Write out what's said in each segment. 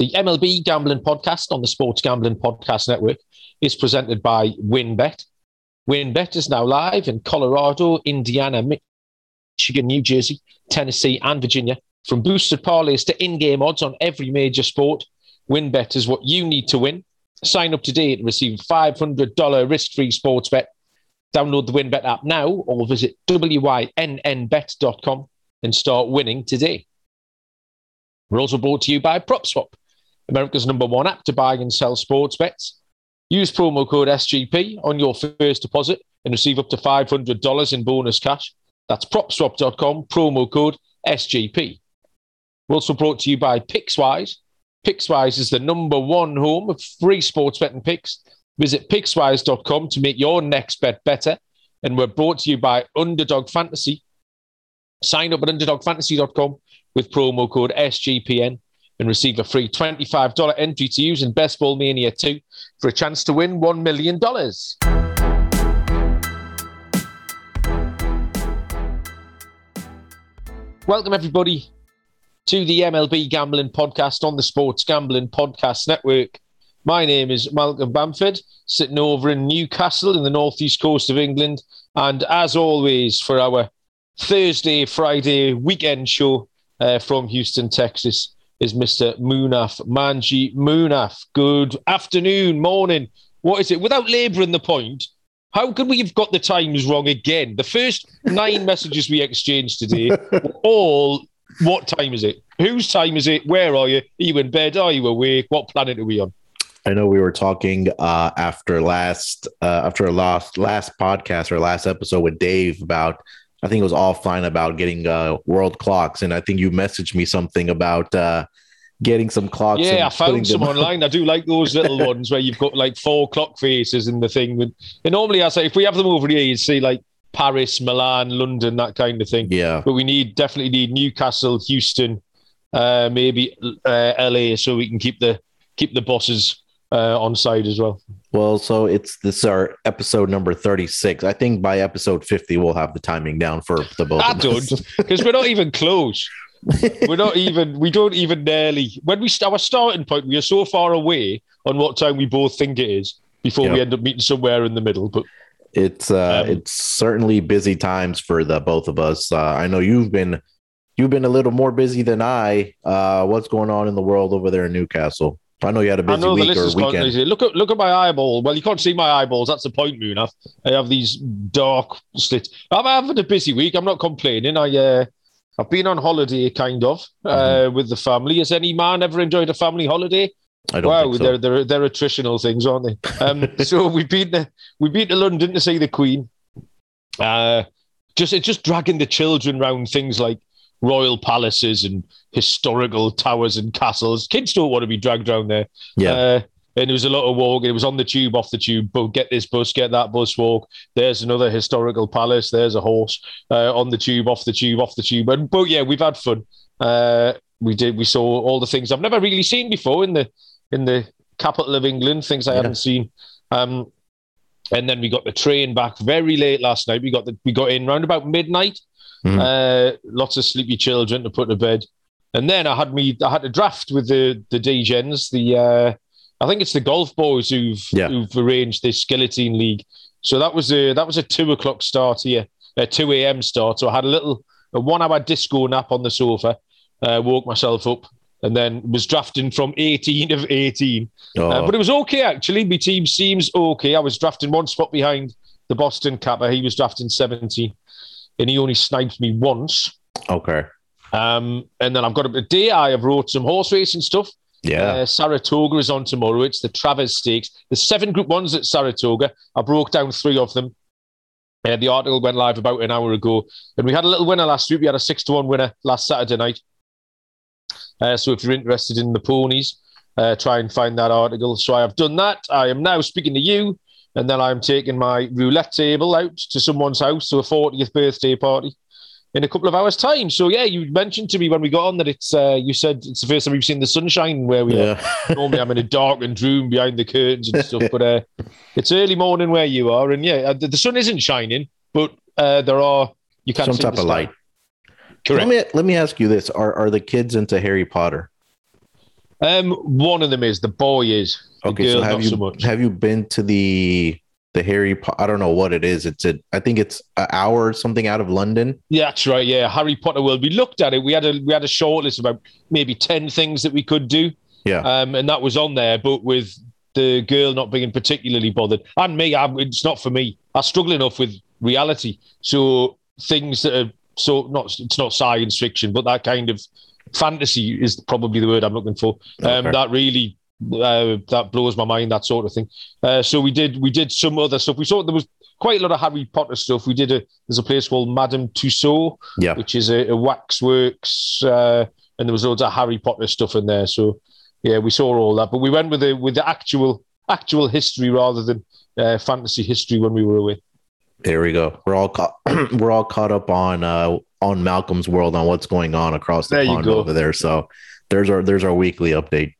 The MLB Gambling Podcast on the Sports Gambling Podcast Network is presented by WynnBET. WynnBET is now live in Colorado, Indiana, Michigan, New Jersey, Tennessee, and Virginia. From boosted parlays to in game odds on every major sport, WynnBET is what you need to win. Sign up today and receive a $500 risk free sports bet. Download the WynnBET app now or visit wynnbet.com and start winning today. We're also brought to you by PropSwap, America's number one app to buy and sell sports bets. Use promo code SGP on your first deposit and receive up to $500 in bonus cash. That's propswap.com, promo code SGP. We're also brought to you by Pickswise. Pickswise is the number one home of free sports betting picks. Visit pickswise.com to make your next bet better. And we're brought to you by Underdog Fantasy. Sign up at underdogfantasy.com with promo code SGPN and receive a free $25 entry to use in Best Ball Mania 2 for a chance to win $1 million. Welcome, everybody, to the MLB Gambling Podcast on the Sports Gambling Podcast Network. My name is Malcolm Bamford, sitting over in Newcastle in the northeast coast of England. And as always, for our Thursday, Friday weekend show uh, from Houston, Texas, is Mr. Munaf Manji. Munaf, good afternoon, morning. What is it? Without labouring the point, how could we have got the times wrong again? The first nine messages we exchanged today were all what time is it? Whose time is it? Where are you? Are you in bed? Are you awake? What planet are we on? I know we were talking uh, after last uh, after last last podcast or last episode with Dave about I think it was all fine about getting uh, world clocks, and I think you messaged me something about uh, getting some clocks. Yeah, I found some online. I do like those little ones where you've got like four clock faces in the thing. And, and normally, I say if we have them over here, you'd see like Paris, Milan, London, that kind of thing. Yeah, but we need definitely need Newcastle, Houston, uh, maybe uh, LA, so we can keep the keep the bosses uh, on side as well. Well, so it's this is our episode number 36. I think by episode 50 we'll have the timing down for the both. I don't because we're not even close. we're not even we don't even nearly when we start our starting point we are so far away on what time we both think it is before yep. we end up meeting somewhere in the middle but it's uh um, it's certainly busy times for the both of us uh, i know you've been you've been a little more busy than i uh what's going on in the world over there in newcastle I know you had a busy week or weekend. Look at look at my eyeball. Well, you can't see my eyeballs. That's the point, Moon. I have these dark slits. I'm having a busy week. I'm not complaining. I uh, I've been on holiday, kind of, uh, mm-hmm. with the family. Has any man ever enjoyed a family holiday? I don't wow, so. they're, they're they're attritional things, aren't they? Um, so we've been to, we've been to London to see the Queen. Uh, just it's just dragging the children around things like royal palaces and historical towers and castles. Kids don't want to be dragged around there. Yeah. Uh, and it was a lot of walk. It was on the tube, off the tube. But get this bus, get that bus, walk. There's another historical palace. There's a horse uh, on the tube, off the tube, off the tube. And but yeah, we've had fun. Uh, we did. We saw all the things I've never really seen before in the in the capital of England. Things I yeah. hadn't seen. Um, and then we got the train back very late last night. We got the we got in round about midnight. Mm-hmm. Uh, lots of sleepy children to put to bed. And then I had me I had a draft with the the DGens, the uh, I think it's the golf boys who've yeah. who've arranged this skeleton league. So that was a that was a two o'clock start here, a two a.m. start. So I had a little a one hour disco nap on the sofa, uh, woke myself up, and then was drafting from 18 of 18. Oh. Uh, but it was okay actually. My team seems okay. I was drafting one spot behind the Boston Capper. He was drafting 17 and he only sniped me once. Okay. Um, and then I've got a day. I have wrote some horse racing stuff. Yeah. Uh, Saratoga is on tomorrow. It's the Travers Stakes. The seven Group Ones at Saratoga. I broke down three of them. Uh, the article went live about an hour ago, and we had a little winner last week. We had a six to one winner last Saturday night. Uh, so if you're interested in the ponies, uh, try and find that article. So I have done that. I am now speaking to you and then I'm taking my roulette table out to someone's house to a 40th birthday party in a couple of hours' time. So yeah, you mentioned to me when we got on that it's uh, you said it's the first time we've seen the sunshine where we yeah. are. Normally I'm in a darkened room behind the curtains and stuff, but uh, it's early morning where you are, and yeah, uh, the, the sun isn't shining, but uh, there are you can't some type of light. Correct. Let me let me ask you this: Are are the kids into Harry Potter? Um, one of them is the boy is. The Okay, so have you so much. have you been to the the Harry? Po- I don't know what it is. It's a I think it's an hour or something out of London. Yeah, that's right. Yeah, Harry Potter World. We looked at it. We had a we had a short list about maybe ten things that we could do. Yeah. Um, and that was on there, but with the girl not being particularly bothered, and me, I, it's not for me. I struggle enough with reality. So things that are so not it's not science fiction, but that kind of fantasy is probably the word I'm looking for. Um, Okay. that really uh, that blows my mind. That sort of thing. Uh, so we did we did some other stuff. We saw there was quite a lot of Harry Potter stuff. We did a there's a place called Madame Tussauds Yeah. which is a, a waxworks, uh, and there was loads of Harry Potter stuff in there. So yeah, we saw all that, but we went with the with the actual actual history rather than uh, fantasy history when we were away. There we go. We're all caught. we're all caught up on uh on Malcolm's world on what's going on across the There pond over there. So there's our there's our weekly update.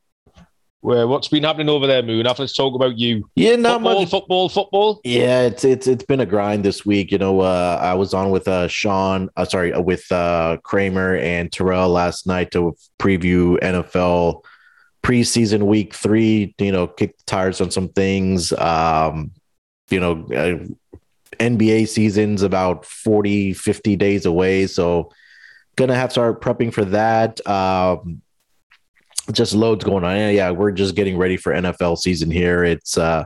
Where what's been happening over there, Moon? After let's talk about you. Yeah, not football, much. football, football. Yeah, it's it's it's been a grind this week. You know, uh, I was on with uh, Sean, uh, sorry, uh, with uh, Kramer and Terrell last night to preview NFL preseason week three. You know, kick the tires on some things. Um, you know, uh, NBA season's about 40, 50 days away, so gonna have to start prepping for that. Um, just loads going on. Yeah, yeah, we're just getting ready for NFL season here. It's uh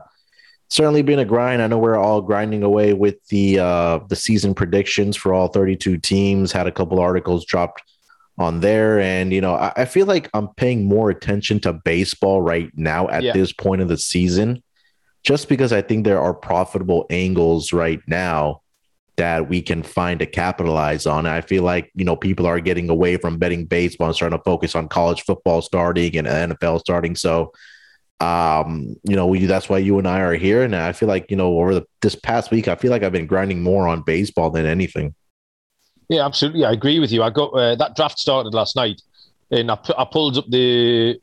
certainly been a grind. I know we're all grinding away with the uh, the season predictions for all 32 teams. Had a couple articles dropped on there, and you know, I, I feel like I'm paying more attention to baseball right now at Yeah. this point of the season, just because I think there are profitable angles right now that we can find to capitalize on. I feel like you know people are getting away from betting baseball and starting to focus on college football starting and NFL starting. So um you know we that's why you and i are here and i feel like you know over the, this past week i feel like i've been grinding more on baseball than anything Yeah, absolutely. I agree with you. I got uh, that draft started last night, and I, pu- I pulled up the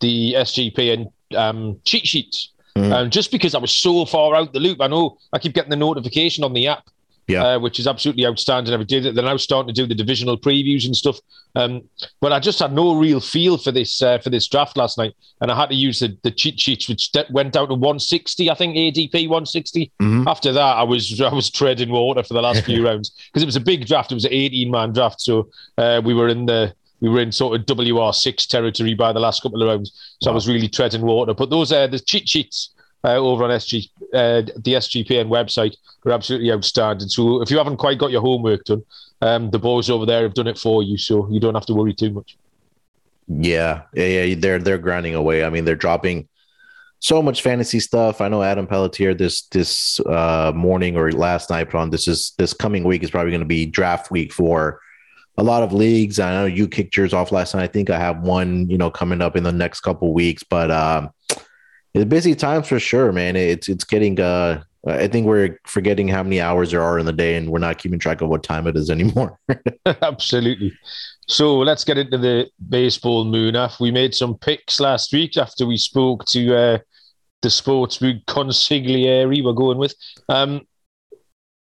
the SGP and um, cheat sheets. Mhm. Um, just because I was so far out the loop, I know I keep getting the notification on the app, Yeah. uh, which is absolutely outstanding every day. They're now starting to do the divisional previews and stuff. Um, but I just had no real feel for this uh, for this draft last night, and I had to use the, the cheat sheets, which went down to 160, I think ADP 160. Mhm. After that, I was I was treading water for the last few rounds because it was a big draft. It was an 18 man draft, so uh, we were in the we were in sort of WR6 territory by the last couple of rounds. So I was really treading water. But those are the cheat sheets uh, over on SG uh, the SGPN website. Are absolutely outstanding. So if you haven't quite got your homework done, um, the boys over there have done it for you, so you don't have to worry too much. yeah yeah yeah they're they're grinding away. I mean they're dropping so much fantasy stuff. I know adam pelletier this this uh morning or last night put on this is this coming week is probably going to be draft week for a lot of leagues. I know you kicked yours off last night. I think i have one you know coming up in the next couple weeks but um it's busy times for sure man it's it's getting uh I think we're forgetting how many hours there are in the day, and we're not keeping track of what time it is anymore. Absolutely. So let's get into the baseball Munaf. We made some picks last week after we spoke to uh, the sportsbook consigliere we're going with. Um,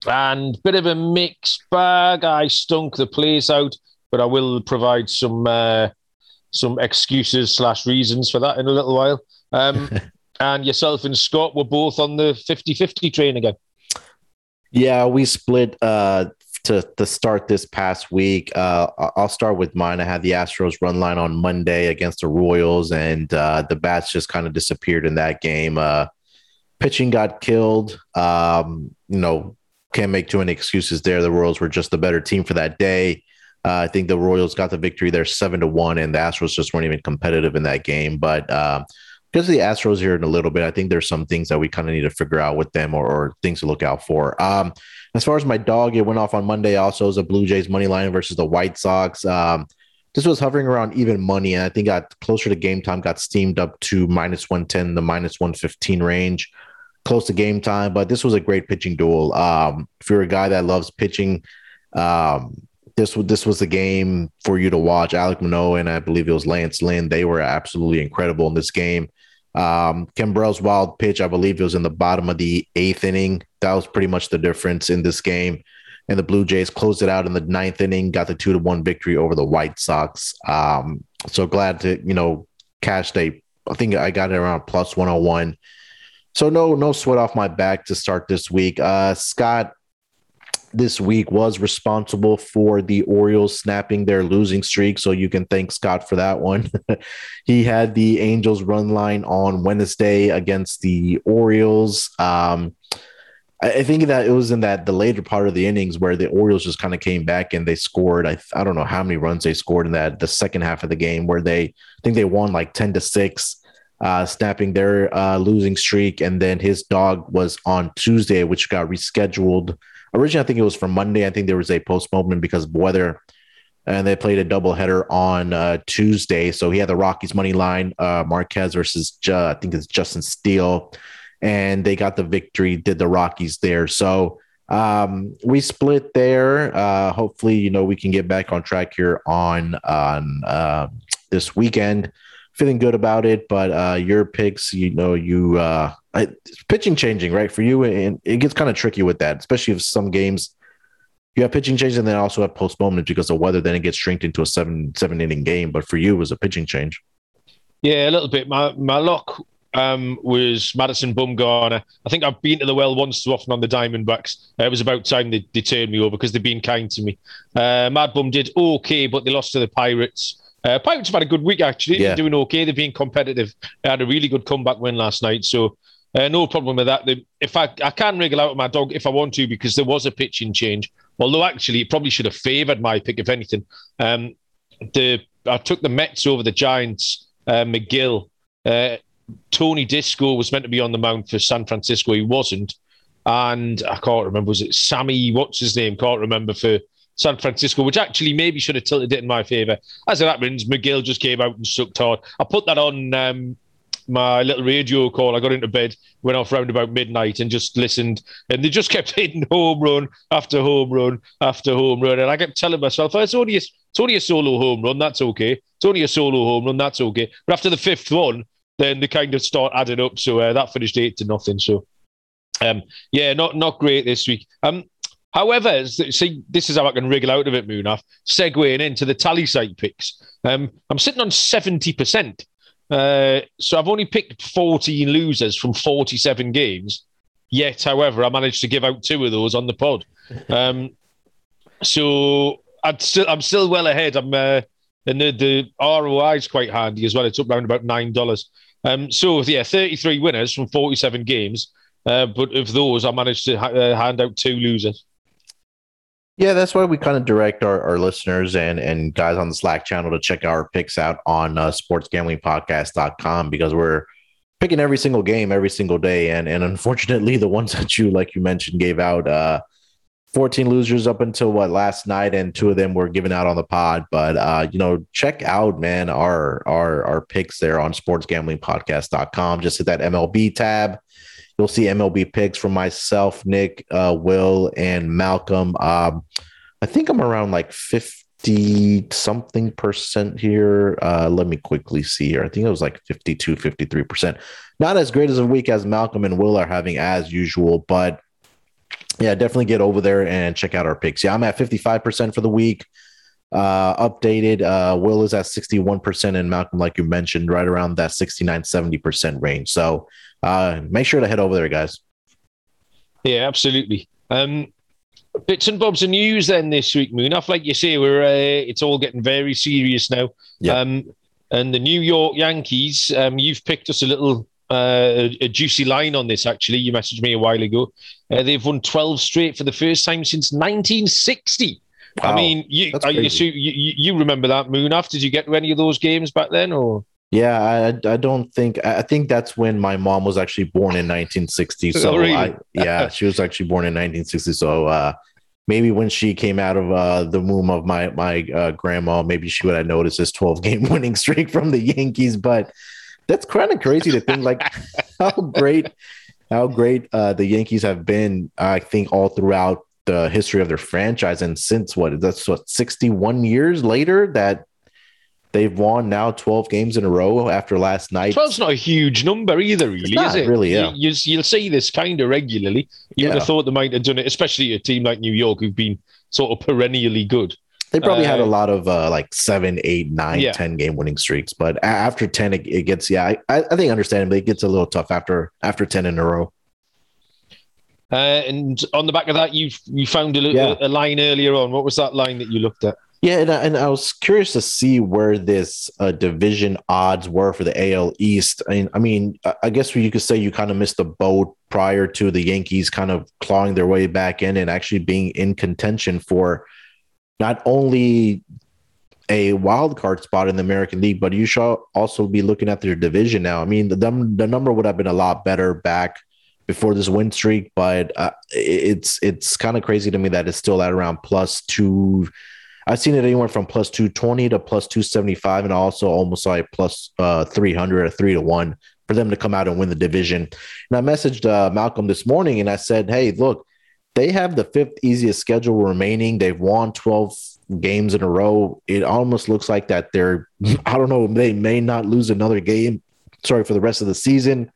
and bit of a mixed bag. I stunk the place out, but I will provide some uh, some excuses slash reasons for that in a little while. Um, and yourself and Scott were both on the 50-50 train again. Yeah, we split uh to to start this past week. Uh I'll start with mine. I had the Astros run line on Monday against the Royals, and uh the bats just kind of disappeared in that game. Uh pitching got killed. Um, you know, can't make too many excuses there. The Royals were just the better team for that day. Uh, I think the Royals got the victory there seven to one, and the Astros just weren't even competitive in that game. But um because of the Astros here in a little bit, I think there's some things that we kind of need to figure out with them or, or things to look out for. Um, as far as my dog, it went off on Monday. Also, as a Blue Jays money line versus the White Sox. Um, this was hovering around even money, and I think got closer to game time, got steamed up to minus one ten, the minus one fifteen range, close to game time. But this was a great pitching duel. Um, if you're a guy that loves pitching, um, this was this was the game for you to watch. Alek Manoah and I believe it was Lance Lynn. They were absolutely incredible in this game. Um, Kimbrel's wild pitch, I believe it was in the bottom of the eighth inning. That was pretty much the difference in this game. And the Blue Jays closed it out in the ninth inning, got the two to one victory over the White Sox. Um, so glad to, you know, cashed a. I think I got it around plus 101. So no no sweat off my back to start this week. Uh, Scott this week was responsible for the Orioles snapping their losing streak. So you can thank Scott for that one. he had the Angels run line on Wednesday against the Orioles. Um, I think that it was in that the later part of the innings where the Orioles just kind of came back and they scored. I, I don't know how many runs they scored in that the second half of the game where they I think they won like 10 to 6 uh, snapping their uh, losing streak. And then his dog was on Tuesday, which got rescheduled. Originally, I think it was for Monday. I think there was a postponement because of weather. And they played a doubleheader on uh, Tuesday. So he had the Rockies money line, uh, Marquez versus, Ju- I think it's Justin Steele. And they got the victory, did the Rockies there. So um, we split there. Uh, hopefully, you know, we can get back on track here on, on uh, this weekend feeling good about it. But uh, your picks, you know, you uh, pitching changing right for you, and it gets kind of tricky with that, especially if some games you have pitching change and then also have postponement because of weather. Then it gets shrinked into a seven seven inning game. But for you, it was a pitching change. Yeah, a little bit. My my lock um, was Madison Bumgarner. I think I've been to the well once too often on the Diamondbacks. Uh, it was about time they, they turned me over because they've been kind to me. Uh, Mad Bum did okay, but they lost to the Pirates. Uh, Pirates have had a good week actually. Yeah. They're doing okay. They've been competitive. They had a really good comeback win last night, so uh, no problem with that. They, if I I can wriggle out of my dog if I want to because there was a pitching change. Although actually it probably should have favoured my pick if anything. Um, the I took the Mets over the Giants. Uh, Megill, uh, Tony Disco was meant to be on the mound for San Francisco. He wasn't, and I can't remember. Was it Sammy? What's his name? Can't remember for San Francisco, which actually maybe should have tilted it in my favour. As it happens, Megill just came out and sucked hard. I put that on um, my little radio call. I got into bed, went off around about midnight, and just listened. And they just kept hitting home run after home run after home run. And I kept telling myself, it's only a, it's only a solo home run. That's okay. It's only a solo home run. That's okay. But after the fifth one, then they kind of start adding up. So uh, that finished eight to nothing. So. Um, yeah, not not great this week. Um, However, see, this is how I can wriggle out of it, Munaf, segueing into the Tallysight picks. Um, I'm sitting on 70%. Uh, so I've only picked 14 losers from 47 games. Yet, however, I managed to give out two of those on the pod. Um, so I'm still, I'm still well ahead. I'm, uh, and the, the ROI is quite handy as well. It's up around about $9. Um, so, yeah, 33 winners from 47 games. Uh, but of those, I managed to ha- uh, hand out two losers. Yeah, that's why we kind of direct our, our listeners and, and guys on the Slack channel to check our picks out on uh, sportsgamblingpodcast.com because we're picking every single game every single day. And, and unfortunately, the ones that you, like you mentioned, gave out uh, 14 losers up until what last night, and two of them were given out on the pod. But, uh, you know, check out, man, our, our, our picks there on sportsgamblingpodcast.com. Just hit that MLB tab You'll see MLB picks from myself, Nick, uh, Will, and Malcolm. Um, I think I'm around like 50 something percent here. Uh, let me quickly see here. I think it was like 52, 53%. Not as great as a week as Malcolm and Will are having as usual, but yeah, definitely get over there and check out our picks. Yeah, I'm at 55% for the week. Uh, updated. Uh, Will is at 61%, and Malcolm, like you mentioned, right around that 69, 70% range. So uh, make sure to head over there, guys. Yeah, absolutely. Um, bits and bobs of news then this week, Munaf. Like you say, we're uh, it's all getting very serious now. Yeah. Um, and the New York Yankees, um, you've picked us a little uh, a, a, juicy line on this. Actually, you messaged me a while ago. Uh, they've won 12 straight for the first time since 1960. Wow. I mean, you, you, you, you remember that Munaf? Did you get to any of those games back then, or? Yeah, I, I don't think I think that's when my mom was actually born in 1960. So really? I, yeah, she was actually born in 1960. So uh, maybe when she came out of uh, the womb of my my uh, grandma, maybe she would have noticed this 12 game winning streak from the Yankees. But that's kind of crazy to think like how great how great uh, the Yankees have been. I think all throughout the history of their franchise, and since what that's what 61 years later that They've won now 12 games in a row after last night. 12's not a huge number either, really, is it? Really, yeah. You, will you, see this kind of regularly. You yeah. would have thought they might have done it, especially a team like New York, who've been sort of perennially good. They probably had a Uh, lot of uh, like seven, eight, nine, Yeah. 10 game winning streaks, but after 10, it, it gets, yeah, I, I think understandably it gets a little tough after after 10 in a row. Uh, and on the back of that, you you found a, Yeah. a, line earlier on. What was that line that you looked at? Yeah, and I, and I was curious to see where this uh, division odds were for the AL East. I mean, I mean, I- guess you could say you kind of missed the boat prior to the Yankees kind of clawing their way back in and actually being in contention for not only a wild card spot in the American League, but you should also be looking at their division now. I mean, the the number would have been a lot better back before this win streak, but uh, it's it's kind of crazy to me that it's still at around plus two. I've seen it anywhere from plus 220 to plus 275, and also almost like plus uh, 300 or three to one for them to come out and win the division. And I messaged uh, Malcolm this morning and I said, Hey, look, they have the fifth easiest schedule remaining. They've won 12 games in a row. It almost looks like that they're, I don't know, they may not lose another game. Sorry for the rest of the season.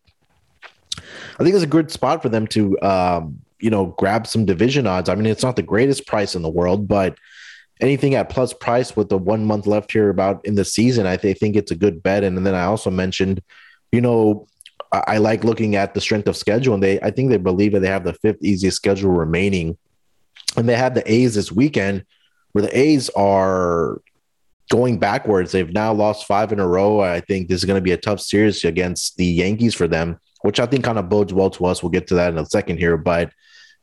I think it's a good spot for them to, um, you know, grab some division odds. I mean, it's not the greatest price in the world, but anything at plus price with the one month left here about in the season, I th- think it's a good bet. And then I also mentioned, you know, I, I like looking at the strength of schedule, and they I think they believe that they have the fifth easiest schedule remaining, and they have the A's this weekend, where the A's are going backwards. They've now lost five in a row. I think this is going to be a tough series against the Yankees for them, which I think kind of bodes well to us. We'll get to that in a second here, but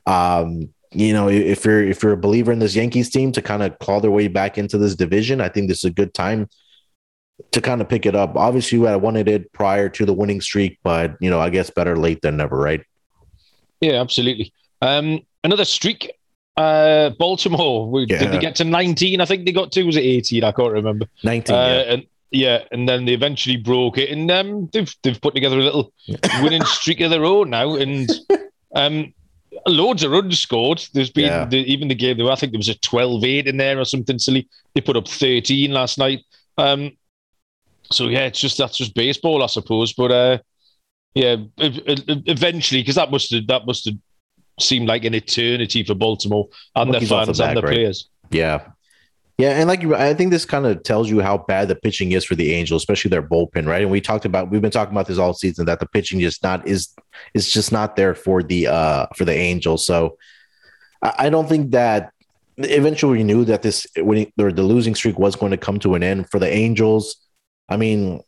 um, you know, if you're if you're a believer in this Yankees team to kind of claw their way back into this division, I think this is a good time to kind of pick it up. Obviously, I wanted it prior to the winning streak, but you know, I guess better late than never, right? Yeah, absolutely. Um, another streak. Uh, Baltimore. We, Did they get to 19? I think they got to. Was it 18? I can't remember. Nineteen. Uh, yeah. and yeah, and then they eventually broke it, and um, they've they've put together a little winning streak of their own now, and um, loads of runs scored. There's been Yeah. the, even the game. I think there was a 12-8 in there or something silly. They put up 13 last night. Um, so yeah, it's just that's just baseball, I suppose. But uh, yeah, ev- ev- eventually, because that must have that must have seemed like an eternity for Baltimore and Monkey's their the fans and their players. Yeah. Yeah, and like you, I think this kind of tells you how bad the pitching is for the Angels, especially their bullpen, right? And we talked about, we've been talking about this all season that the pitching just not is is just not there for the uh for the Angels. So I, I don't think that eventually we knew that this when the, losing streak was going to come to an end for the Angels. I mean,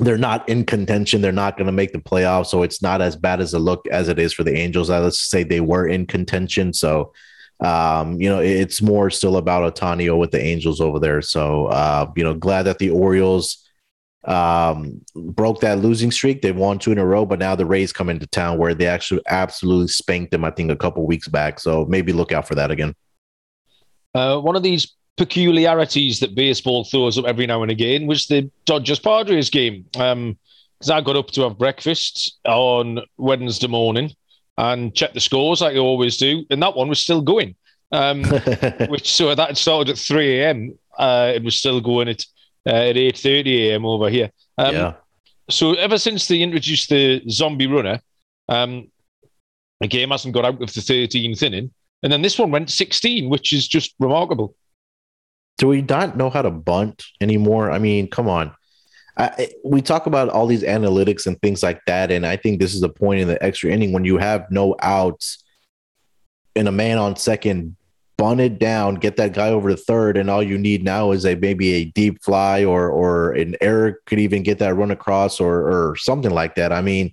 they're not in contention. They're not going to make the playoffs, so it's not as bad as a look as it is for the Angels. Uh, Let's say they were in contention, so um, you know, it's more still about Otanio with the Angels over there. So, uh, you know, glad that the Orioles um, broke that losing streak. They've won two in a row, but now the Rays come into town where they actually absolutely spanked them, I think, a couple weeks back. So maybe look out for that again. Uh, one of these peculiarities that baseball throws up every now and again was the Dodgers Padres game. Because I got up to have breakfast on Wednesday morning and check the scores like you always do, and that one was still going. Um, which so that started at 3 a.m. Uh, it was still going at uh, at 8:30 a.m. over here. Um, yeah. So ever since they introduced the zombie runner, um, the game hasn't got out of the 13th inning, and then this one went 16, which is just remarkable. Do we not know how to bunt anymore? I mean, come on. I, we talk about all these analytics and things like that, and I think this is the point in the extra inning when you have no outs and a man on second, bunt it down, get that guy over to third, and all you need now is a maybe a deep fly or or an error could even get that run across or or something like that. I mean,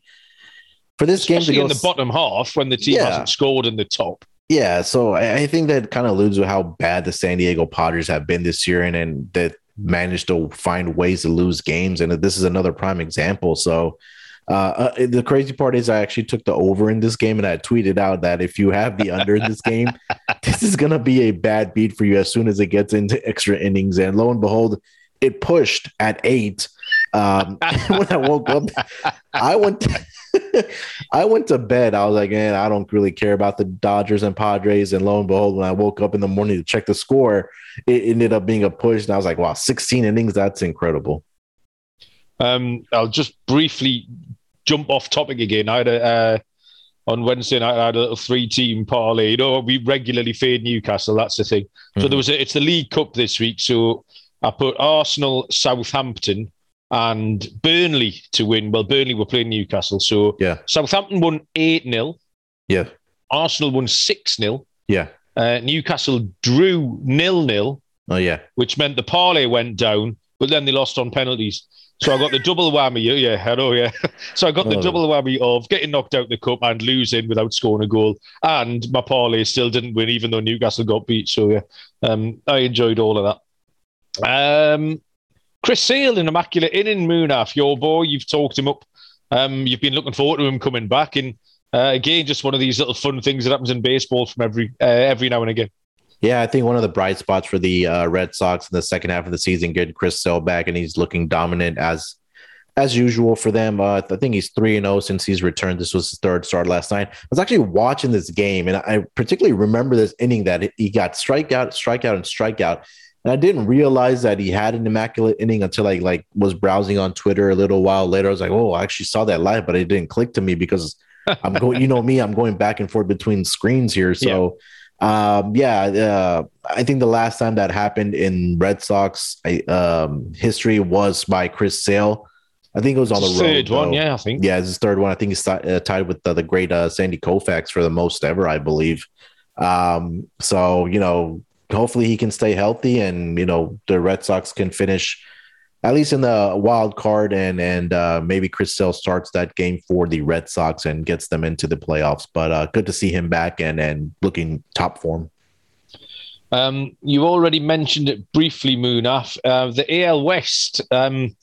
for this game to Especially go in the bottom half when the team Yeah. hasn't scored in the top. yeah, so I, I think that kind of alludes to how bad the San Diego Padres have been this year, and and that managed to find ways to lose games, and this is another prime example. So. Uh, uh, the crazy part is I actually took the over in this game and I tweeted out that if you have the under in this game, this is going to be a bad beat for you as soon as it gets into extra innings. And lo and behold, it pushed at eight. Um, when I woke up, I went, I went to bed. I was like, man, I don't really care about the Dodgers and Padres. And lo and behold, when I woke up in the morning to check the score, it ended up being a push. And I was like, wow, 16 innings. That's incredible. Um, I'll just briefly jump off topic again. I had a, uh, on Wednesday night. I had a little three-team parlay. You know, we regularly fade Newcastle. That's the thing. Mm-hmm. So there was a, it's the League Cup this week. So I put Arsenal, Southampton, and Burnley to win. Well, Burnley were playing Newcastle, so yeah, Southampton won eight 0 Yeah, Arsenal won six 0 Yeah, uh, Newcastle drew nil nil. Oh yeah, which meant the parlay went down, but then they lost on penalties. So I got the double whammy. Yeah, I know. Yeah. So I got the oh. double whammy of getting knocked out the cup and losing without scoring a goal, and my parlay still didn't win, even though Newcastle got beat. So yeah, um, I enjoyed all of that. Um, Chris Sale in immaculate inning, Munaf, your boy. You've talked him up. Um, you've been looking forward to him coming back, and uh, again, just one of these little fun things that happens in baseball from every uh, every now and again. Yeah, I think one of the bright spots for the uh, Red Sox in the second half of the season, getting Chris Sale back, and he's looking dominant as as usual for them. Uh, I think he's three and zero oh since he's returned. This was his third start last night. I was actually watching this game, and I particularly remember this inning that he got strikeout, strikeout, and strikeout. And I didn't realize that he had an immaculate inning until I like was browsing on Twitter a little while later. I was like, oh, I actually saw that live, but it didn't click to me because I'm going, you know me, I'm going back and forth between screens here. So. Yeah um, yeah, uh, I think the last time that happened in Red Sox um, history was by Chris Sale. I think it was on the third road, one. Though. Yeah, I think. Yeah, it's his third one. I think he's uh, tied with the, the great uh, Sandy Koufax for the most ever, I believe. Um, so you know, hopefully he can stay healthy, and you know the Red Sox can finish at least in the wild card, and and uh, maybe Chris Sale starts that game for the Red Sox and gets them into the playoffs. But uh, good to see him back and and looking top form. Um, you already mentioned it briefly, Munaf. Uh, the AL West, um,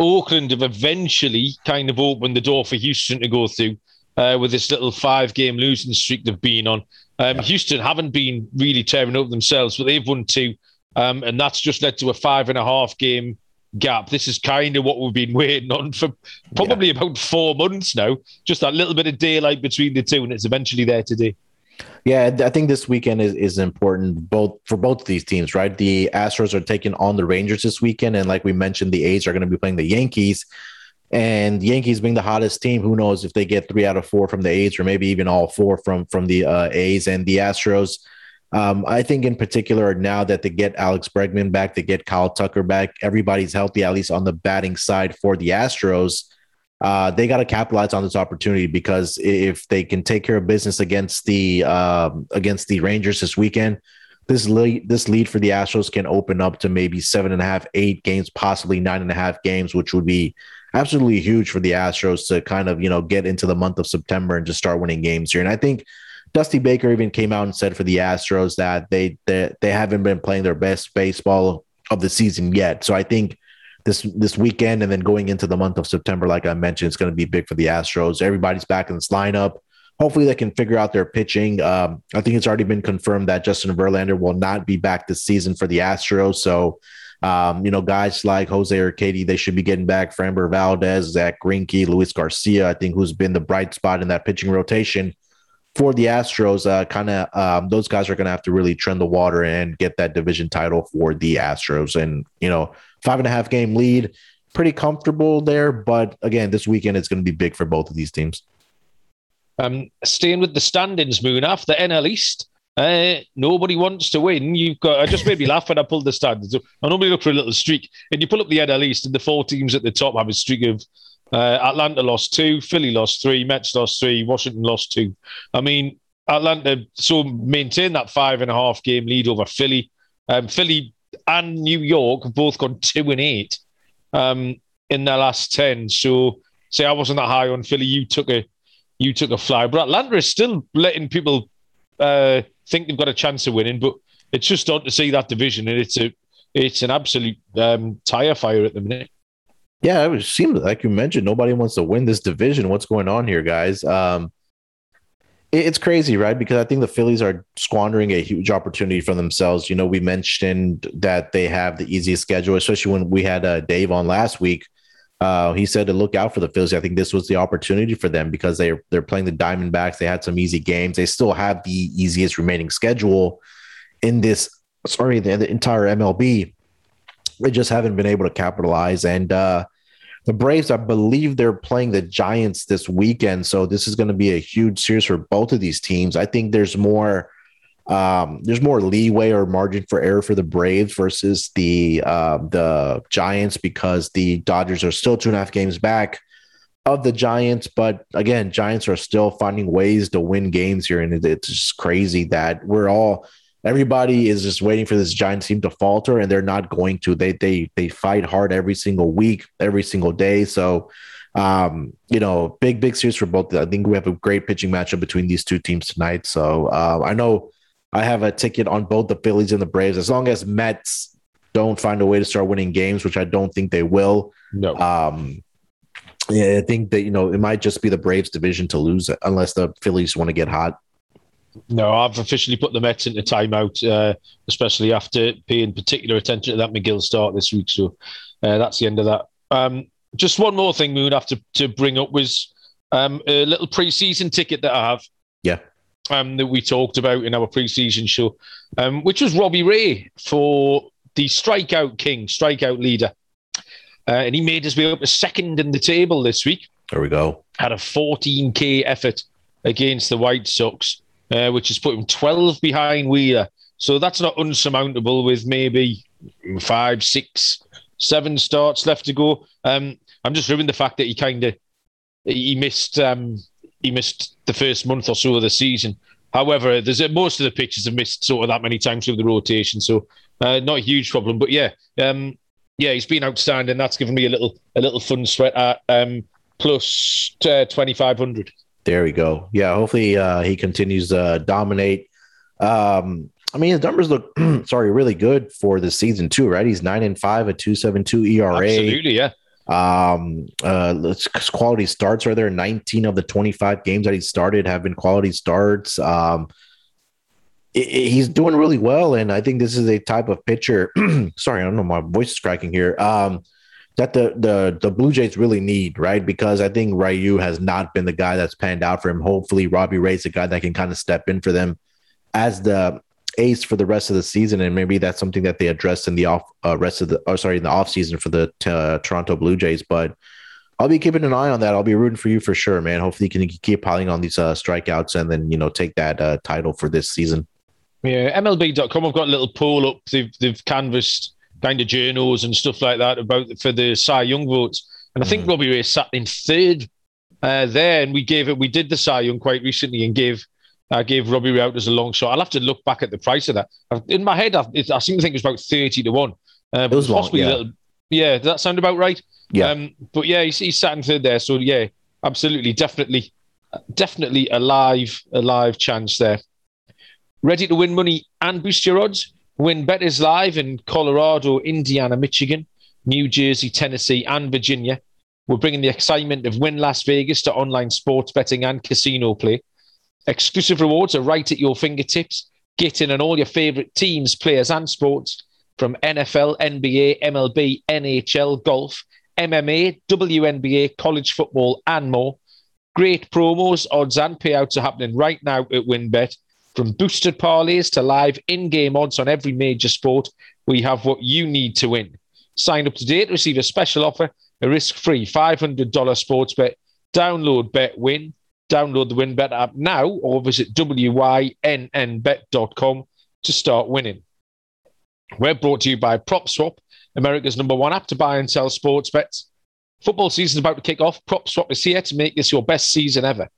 Oakland have eventually kind of opened the door for Houston to go through uh, with this little five-game losing streak they've been on. Um. Houston haven't been really tearing up themselves, but they've won two, um, and that's just led to a five and a half game gap. This is kind of what we've been waiting on for probably yeah. about four months now. Just that little bit of daylight between the two, and it's eventually there today. Yeah, I think this weekend is, is important both for both of these teams, right? The Astros are taking on the Rangers this weekend, and like we mentioned, the A's are going to be playing the Yankees. And Yankees being the hottest team, who knows if they get three out of four from the A's or maybe even all four from from the uh, A's and the Astros um, I think in particular now that they get Alex Bregman back, they get Kyle Tucker back, everybody's healthy, at least on the batting side for the Astros. Uh, they got to capitalize on this opportunity because if they can take care of business against the um, against the Rangers this weekend, this lead this lead for the Astros can open up to maybe seven and a half, eight games, possibly nine and a half games, which would be absolutely huge for the Astros to kind of you know get into the month of September and just start winning games here. And I think Dusty Baker even came out and said for the Astros that they they, they haven't been playing their best baseball of the season yet. So I think this this weekend and then going into the month of September, like I mentioned, it's going to be big for the Astros. Everybody's back in this lineup. Hopefully, they can figure out their pitching. Um, I think it's already been confirmed that Justin Verlander will not be back this season for the Astros. So, um, you know, guys like Jose Urquidy, they should be getting back. Framber Valdez, Zack Greinke, Luis Garcia, I think, who's been the bright spot in that pitching rotation for the Astros, uh, kind of um, those guys are going to have to really trend the water and get that division title for the Astros. And, you know, five and a half game lead, pretty comfortable there. But again, this weekend it's going to be big for both of these teams. Um, staying with the standings, Munaf the NL East. Uh, nobody wants to win. You've got. I just made me laugh when I pulled the standings. I normally look for a little streak, and you pull up the NL East, and the four teams at the top have a streak of uh, Atlanta lost two, Philly lost three, Mets lost three, Washington lost two. I mean, Atlanta so maintain that five and a half game lead over Philly. Um, Philly and New York have both gone two and eight um, in their last ten. So, say I wasn't that high on Philly. You took a you took a fly, but Atlanta is still letting people uh, think they've got a chance of winning. But it's just odd to see that division, and it's a it's an absolute um, tire fire at the minute. Yeah, it seems like you mentioned nobody wants to win this division. What's going on here, guys? Um, it, it's crazy, right? Because I think the Phillies are squandering a huge opportunity for themselves. You know, we mentioned that they have the easiest schedule, especially when we had uh, Dave on last week. Uh, he said to look out for the Phillies. I think this was the opportunity for them because they they're playing the Diamondbacks. They had some easy games. They still have the easiest remaining schedule in this. Sorry, the, the entire MLB they just haven't been able to capitalize. And uh, the Braves, I believe they're playing the Giants this weekend. So this is going to be a huge series for both of these teams. I think there's more um, there's more leeway or margin for error for the Braves versus the uh, the Giants because the Dodgers are still two and a half games back of the Giants. But again, Giants are still finding ways to win games here, and it's just crazy that we're all everybody is just waiting for this Giants team to falter, and they're not going to. They they they fight hard every single week, every single day. So. Um, you know, big, big series for both. I think we have a great pitching matchup between these two teams tonight. So uh, I know I have a ticket on both the Phillies and the Braves. As long as Mets don't find a way to start winning games, which I don't think they will. No. Um, yeah, I think that you know it might just be the Braves division to lose unless the Phillies want to get hot. No, I've officially put the Mets into timeout, uh, especially after paying particular attention to that Megill start this week. So uh, that's the end of that. Um, just one more thing we would have to, to bring up was um, a little preseason ticket that I have. Yeah um, that we talked about in our preseason show, um, which was Robbie Ray for the strikeout king, strikeout leader. Uh, and he made his way up to second in the table this week. There we go. Had a 14K effort against the White Sox, uh, which has put him 12 behind Wheeler. So that's not unsurmountable with maybe five, six, seven starts left to go. Um, I'm just ruining the fact that he kind of he missed um, he missed the first month or so of the season. However, there's most of the pitches have missed sort of that many times through the rotation, so uh, not a huge problem. But yeah, um, yeah, he's been outstanding. That's given me a little a little fun sweat at um, plus uh, twenty five hundred. There we go. Yeah, hopefully uh, he continues to dominate. Um, I mean, his numbers look sorry really good for the season too, right? He's nine and five, a two seven two ERA. Absolutely, yeah. Um, uh, quality starts are there. 19 of the 25 games that he started have been quality starts. Um, it, it, he's doing really well, and I think this is a type of pitcher. sorry, I don't know, my voice is cracking here. Um, that the the the Blue Jays really need, right? Because I think Ryu has not been the guy that's panned out for him. Hopefully, Robbie Ray's the guy that can kind of step in for them as the ace for the rest of the season, and maybe that's something that they address in the off uh, rest of the or sorry in the off season for the uh, Toronto Blue Jays. But I'll be keeping an eye on that. I'll be rooting for you for sure, man. Hopefully, you can keep piling on these uh, strikeouts and then you know take that uh, title for this season. Yeah, MLB.com. I've got a little poll up. They've they've canvassed kind of journals and stuff like that about for the Cy Young votes, and I think mm. Robbie Ray sat in third uh, there, and we gave it. We did the Cy Young quite recently and gave I gave Robbie Ray out as a long shot. I'll have to look back at the price of that. In my head, I, I seem to think it was about 30 to 1. Uh, it was long, yeah. Little, yeah, does that sound about right? Yeah. Um, but yeah, he's, he's sat in third there. So yeah, absolutely, definitely, definitely a live, a live chance there. Ready to win money and boost your odds? WynnBET is live in Colorado, Indiana, Michigan, New Jersey, Tennessee, and Virginia. We're bringing the excitement of Wynn Las Vegas to online sports betting and casino play. Exclusive rewards are right at your fingertips. Get in on all your favorite teams, players, and sports from NFL, NBA, MLB, NHL, golf, MMA, WNBA, college football, and more. Great promos, odds, and payouts are happening right now at WynnBET. From boosted parlays to live in game odds on every major sport, we have what you need to win. Sign up today to receive a special offer, a risk free $500 sports bet. Download Bet Win Download the WynnBET app now or visit wynnbet.com to start winning. We're brought to you by PropSwap, America's number one app to buy and sell sports bets. Football season is about to kick off. PropSwap is here to make this your best season ever.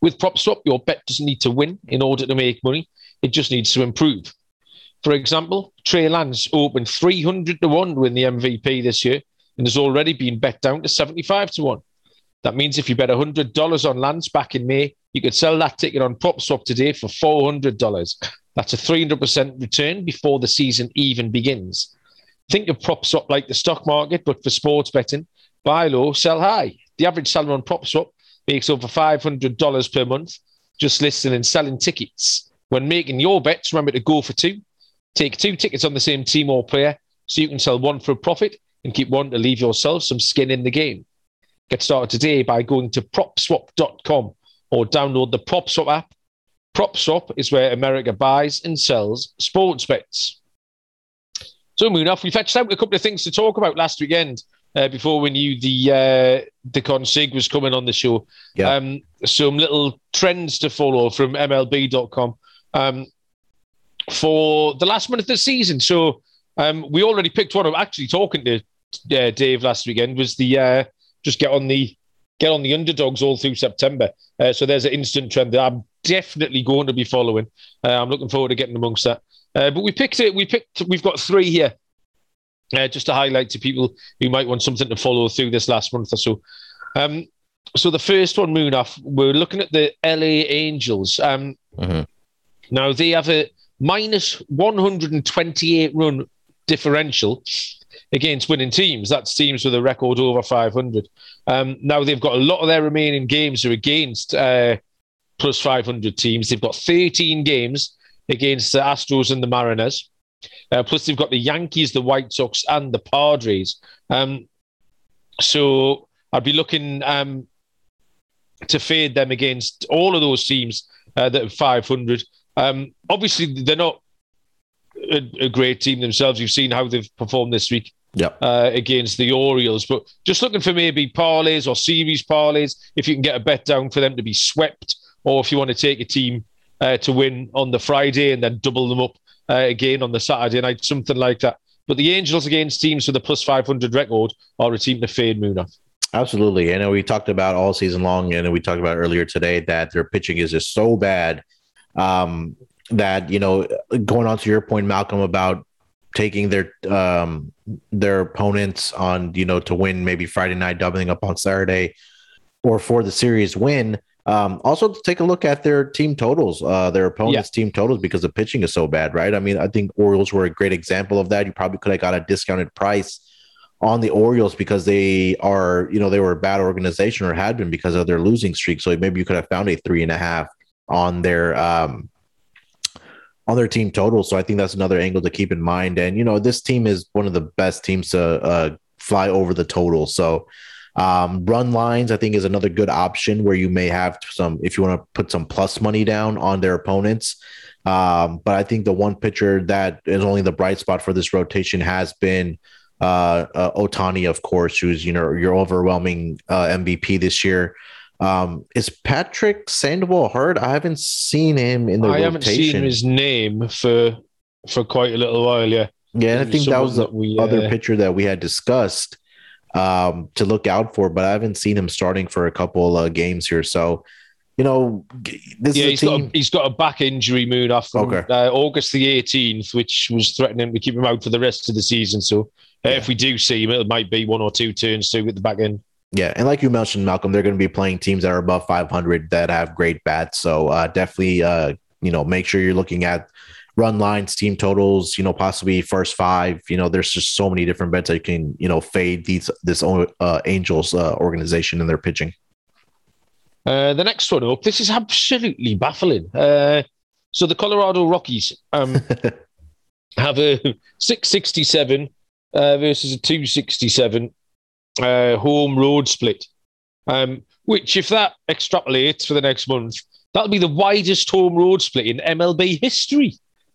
With PropSwap, your bet doesn't need to win in order to make money. It just needs to improve. For example, Trey Lance opened 300 to 1 to win the MVP this year and has already been bet down to 75 to 1. That means if you bet $100 on Lance back in May, you could sell that ticket on PropSwap today for $400. That's a 300% return before the season even begins. Think of PropSwap like the stock market, but for sports betting. Buy low, sell high. The average seller on PropSwap makes over $500 per month just listening and selling tickets. When making your bets, remember to go for two. Take two tickets on the same team or player so you can sell one for a profit and keep one to leave yourself some skin in the game. Get started today by going to propswap.com or download the PropSwap app. PropSwap is where America buys and sells sports bets. So, Munaf, we fetched out a couple of things to talk about last weekend. uh, before we knew the uh, the consig was coming on the show. Yeah. Um, some little trends to follow from MLB.com um, for the last month of the season. So um, we already picked one. I'm actually talking to uh, Dave last weekend. Was the uh, just get on the get on the underdogs all through September. Uh, so there's an instant trend that I'm definitely going to be following. Uh, I'm looking forward to getting amongst that. Uh, but we picked it. We picked. We've got three here, uh, just to highlight to people who might want something to follow through this last month or so. Um, so the first one, Munaf, we're looking at the LA Angels. Um, Mhm. Now they have a minus 128 run differential against winning teams. That's teams with a record over 500. Um, now they've got a lot of their remaining games are against uh, plus 500 teams. They've got 13 games against the Astros and the Mariners. Uh, plus, they've got the Yankees, the White Sox, and the Padres. Um, so I'd be looking um, to fade them against all of those teams uh, that are 500. Um, obviously, they're not a, a great team themselves. You've seen how they've performed this week Yep. uh, against the Orioles. But just looking for maybe parlays or series parlays, if you can get a bet down for them to be swept, or if you want to take a team uh, to win on the Friday and then double them up uh, again on the Saturday night, something like that. But the Angels against teams with a plus 500 record are a team to fade Moon Absolutely. I know we talked about all season long, and we talked about earlier today that their pitching is just so bad um, that you know, going on to your point, Malcolm, about taking their um, their opponents on you know to win maybe Friday night, doubling up on Saturday, or for the series win. Um, also, to take a look at their team totals, uh, their opponents' team totals, because the pitching is so bad, right? I mean, I think Orioles were a great example of that. You probably could have got a discounted price on the Orioles because they are, you know, they were a bad organization or had been because of their losing streak. So maybe you could have found a three and a half on their um on their team total. So I think that's another angle to keep in mind. And you know, this team is one of the best teams to uh, fly over the total. So um, run lines, I think, is another good option where you may have some if you want to put some plus money down on their opponents. Um, but I think the one pitcher that is only the bright spot for this rotation has been uh, uh, Ohtani, of course, who's you know your overwhelming uh, MVP this year. Um, is Patrick Sandoval hurt? I haven't seen him in the I haven't seen his name for for quite a little while. Yeah, yeah, I think that was the that we, other uh, pitcher that we had discussed um, to look out for, but I haven't seen him starting for a couple uh, games here. So, you know, this yeah, is he's got a, he's got a back injury Munaf from Okay. uh, August the 18th, which was threatening to keep him out for the rest of the season. So uh, if we do see him, it might be one or two turns too at the back end. Yeah, and like you mentioned, Malcolm, they're going to be playing teams that are above 500 that have great bats. So uh, definitely, uh, you know, make sure you're looking at run lines, team totals. You know, possibly first five. You know, there's just so many different bets that you can, you know, fade these this uh, Angels uh, organization and their pitching. Uh, the next one up, this is absolutely baffling. Uh, so the Colorado Rockies um, have a 667 uh, versus a 267 uh, home road split, um, which, if that extrapolates for the next month, that'll be the widest home road split in MLB history.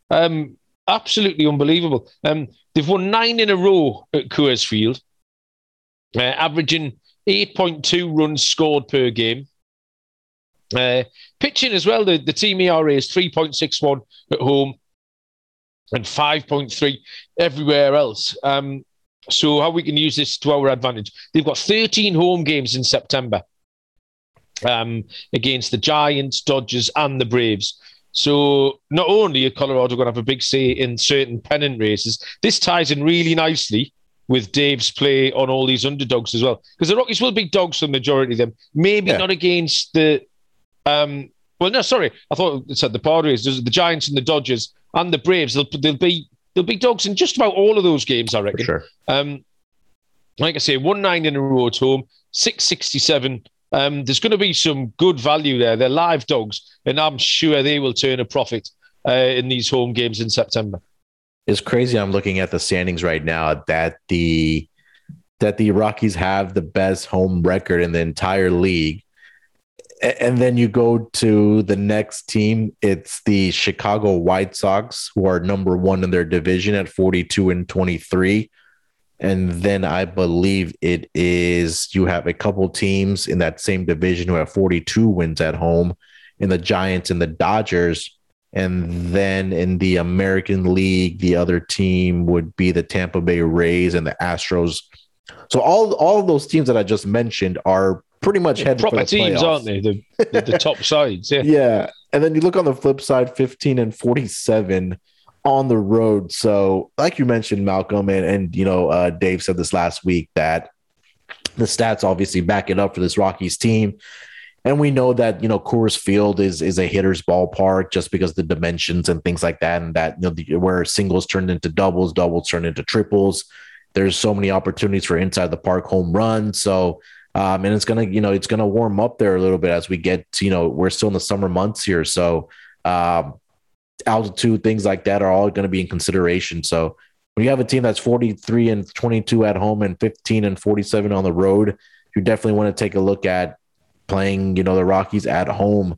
Um, absolutely unbelievable. Um, they've won nine in a row at Coors Field, uh, averaging 8.2 runs scored per game. Uh, pitching as well, the, the team ERA is 3.61 at home and 5.3 everywhere else. Um, so, how we can use this to our advantage? They've got 13 home games in September um, against the Giants, Dodgers, and the Braves. So, not only are Colorado going to have a big say in certain pennant races, this ties in really nicely with Dave's play on all these underdogs as well. Because the Rockies will be dogs for the majority of them. Maybe Yeah. not against the. Um, well, no, sorry, I thought it said the Padres, the Giants and the Dodgers and the Braves. They'll, they'll be they'll be dogs in just about all of those games, I reckon. sure. Um, like I say, one nine in a row at home, six sixty seven. Um, there's going to be some good value there. They're live dogs, and I'm sure they will turn a profit uh, in these home games in September. It's crazy. I'm looking at the standings right now that the that the Rockies have the best home record in the entire league. And then you go to the next team, it's the Chicago White Sox, who are number one in their division at 42 and 23. And then I believe it is you have a couple teams in that same division who have 42 wins at home in the Giants and the Dodgers. And then in the American League, the other team would be the Tampa Bay Rays and the Astros. So all all of those teams that I just mentioned are pretty much headed proper teams, playoffs. aren't they? The, the, the top sides. Yeah. Yeah. And then you look on the flip side, 15 and 47 on the road. So, like you mentioned, Malcolm, and, and you know, uh, Dave said this last week that the stats obviously back it up for this Rockies team. And we know that you know Coors Field is is a hitter's ballpark just because the dimensions and things like that, and that you know the, where singles turned into doubles, doubles turned into triples. There's so many opportunities for inside the park home runs. So um, and it's gonna, you know, it's gonna warm up there a little bit as we get, to, you know, we're still in the summer months here, so um, altitude, things like that are all going to be in consideration. So when you have a team that's 43 and 22 at home and 15 and 47 on the road, you definitely want to take a look at playing, you know, the Rockies at home.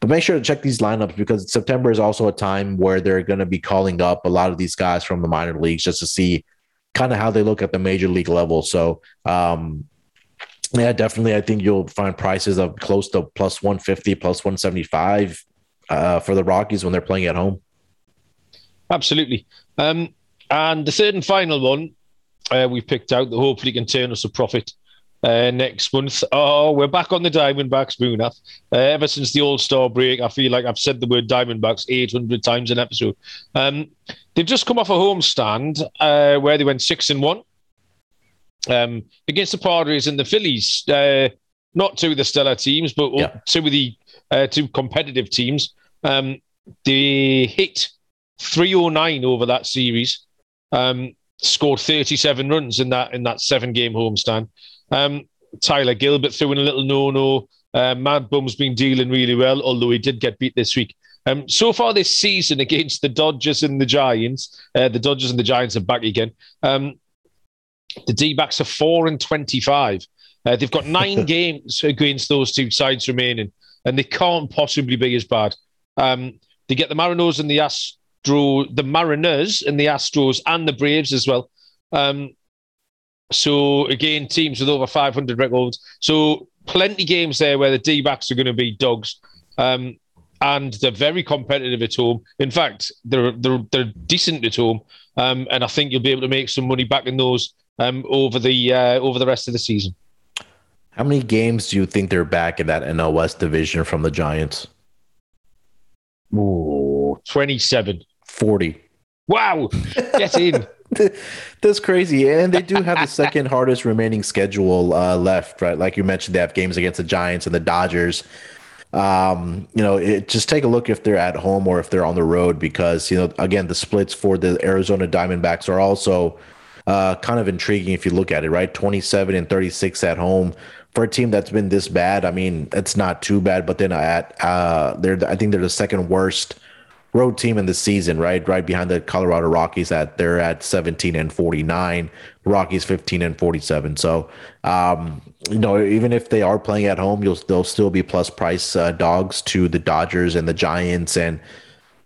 But make sure to check these lineups because September is also a time where they're going to be calling up a lot of these guys from the minor leagues just to see kind of how they look at the major league level. So, um, yeah, definitely. I think you'll find prices of close to plus 150, plus 175 uh, for the Rockies when they're playing at home. Absolutely. Um, and the third and final one uh, we picked out that hopefully can turn us a profit uh, next month. Oh, we're back on the Diamondbacks, Munaf. Uh, ever since the All Star break, I feel like I've said the word Diamondbacks 800 times in an episode. Um, they've just come off a home stand uh, where they went six and one um, against the Padres and the Phillies. Uh, not two of the stellar teams, but Yeah. two of the uh, two competitive teams. Um, they hit 309 over that series. Um, scored 37 runs in that in that seven game homestand. Um, Tyler Gilbert threw in a little no no. Uh, Mad Bum's been dealing really well, although he did get beat this week. Um, so far this season against the Dodgers and the Giants, uh, the Dodgers and the Giants are back again. Um, the D backs are four and 25. Uh, they've got nine games against those two sides remaining, and they can't possibly be as bad. Um, they get the Mariners and the Astro, the Mariners and the Astros and the Braves as well. Um, so again, teams with over 500 records. So plenty games there where the D backs are going to be dogs. Um, and they're very competitive at home. In fact, they're they're they're decent at home, um, and I think you'll be able to make some money back in those um, over the uh, over the rest of the season. How many games do you think they're back in that NL West division from the Giants? Ooh, 27. 40. Wow, get in. That's crazy. And they do have the second hardest remaining schedule uh, left, right? Like you mentioned, they have games against the Giants and the Dodgers. Um, you know, it, just take a look if they're at home or if they're on the road because, you know, again, the splits for the Arizona Diamondbacks are also uh, kind of intriguing if you look at it, right? 27 and 36 at home for a team that's been this bad. I mean, it's not too bad, but then at, uh, they're, I think they're the second worst road team in the season, right? Right behind the Colorado Rockies at they're at 17 and 49, Rockies 15 and 47. So, um, you know, even if they are playing at home, you'll they'll still be plus price uh, dogs to the Dodgers and the Giants and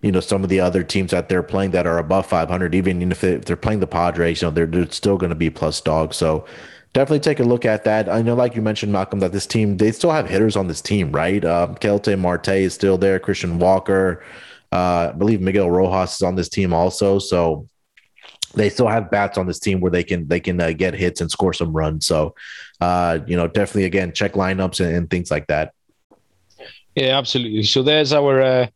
you know some of the other teams that they're playing that are above 500. Even if, they, they're playing the Padres, you know, they're, they're still going to be plus dogs. So. Definitely take a look at that. I know, like you mentioned, Malcolm, that this team they still have hitters on this team, right? Um, Ketel Marte is still there. Christian Walker, uh, I believe Miguel Rojas is on this team also. So they still have bats on this team where they can they can uh, get hits and score some runs. So uh, you know, definitely again check lineups and, and things like that. Yeah, absolutely. So there's our uh,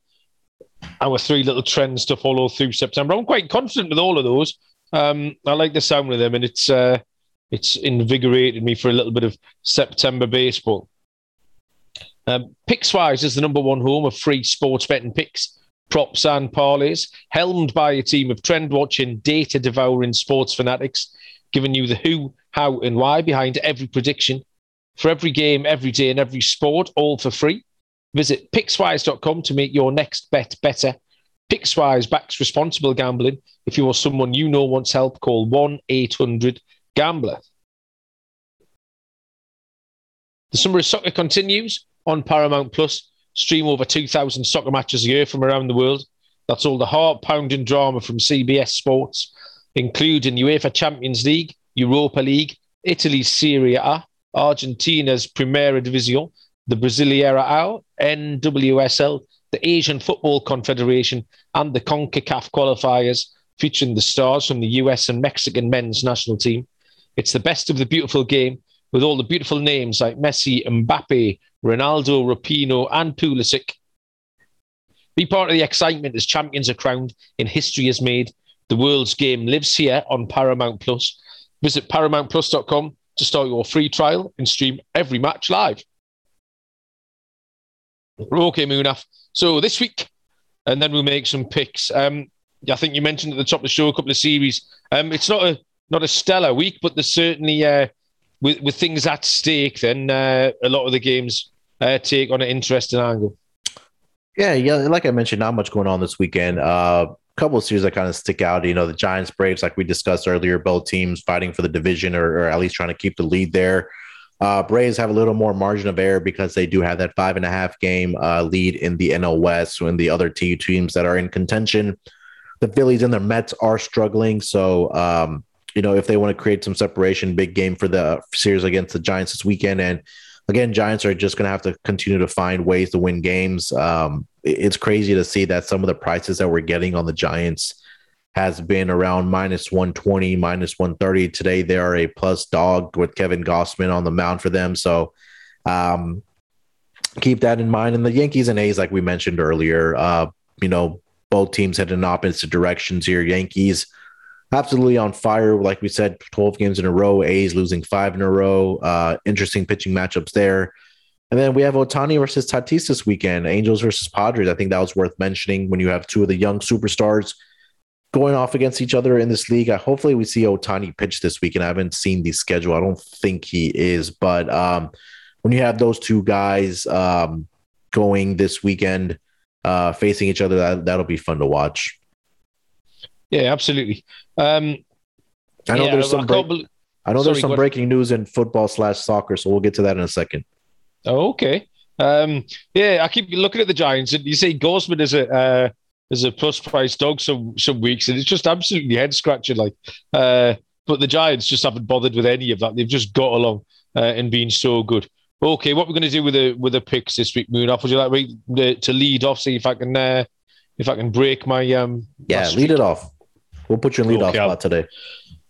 our three little trends to follow through September. I'm quite confident with all of those. Um, I like the sound of them, and it's uh, it's invigorated me for a little bit of September baseball. Um, Pickswise is the number one home of free sports betting picks, props, and parlays, helmed by a team of trend watching, data devouring sports fanatics, giving you the who, how, and why behind every prediction for every game, every day, and every sport, all for free. Visit Pickswise.com to make your next bet better. Pickswise backs responsible gambling. If you or someone you know wants help, call 1 800 Gambler. The summer of soccer continues on Paramount Plus. Stream over 2,000 soccer matches a year from around the world. That's all the heart pounding drama from CBS Sports, including UEFA Champions League, Europa League, Italy's Serie A, Argentina's Primera División, the Brasileira A, NWSL, the Asian Football Confederation, and the CONCACAF qualifiers, featuring the stars from the US and Mexican men's national team. It's the best of the beautiful game with all the beautiful names like Messi, Mbappe, Ronaldo, Rapinoe, and Pulisic. Be part of the excitement as champions are crowned and history is made. The world's game lives here on Paramount Plus. Visit paramountplus.com to start your free trial and stream every match live. Okay, Munaf. So this week, and then we'll make some picks. Um, I think you mentioned at the top of the show a couple of series. Um, it's not a not a stellar week, but there's certainly uh, with with things at stake. Then uh, a lot of the games uh, take on an interesting angle. Yeah, yeah. Like I mentioned, not much going on this weekend. Uh, a couple of series that kind of stick out. You know, the Giants, Braves, like we discussed earlier, both teams fighting for the division or, or at least trying to keep the lead there. Uh, Braves have a little more margin of error because they do have that five and a half game uh, lead in the NL West when the other two teams that are in contention, the Phillies and the Mets are struggling. So, um, you know, if they want to create some separation, big game for the series against the Giants this weekend. And again, Giants are just going to have to continue to find ways to win games. Um, it's crazy to see that some of the prices that we're getting on the Giants has been around minus 120, minus 130. Today, they are a plus dog with Kevin Gausman on the mound for them. So um, keep that in mind. And the Yankees and A's, like we mentioned earlier, uh, you know, both teams heading in opposite directions here. Yankees absolutely on fire. Like we said, 12 games in a row. A's losing five in a row. Uh, interesting pitching matchups there. And then we have Ohtani versus Tatis this weekend, Angels versus Padres. I think that was worth mentioning when you have two of the young superstars going off against each other in this league. hopefully, we see Ohtani pitch this week, and I haven't seen the schedule. I don't think he is, but um, when you have those two guys um, going this weekend, uh, facing each other, that, that'll be fun to watch. Yeah, absolutely. Um, I know yeah, there's some. Break- believe- I know Sorry, there's some breaking news in football slash soccer, so we'll get to that in a second. Oh, okay. Um, yeah, I keep looking at the Giants, and you say Gausman is a uh, as a plus price dog some some weeks, and it's just absolutely head scratching. Like, uh, but the Giants just haven't bothered with any of that. They've just got along uh, and been so good. Okay, what we're going to do with the with the picks this week, Moon? Off? Would you like me to lead off? See if I can uh, if I can break my um. Yeah, my lead it off. We'll put you in lead okay, off spot today.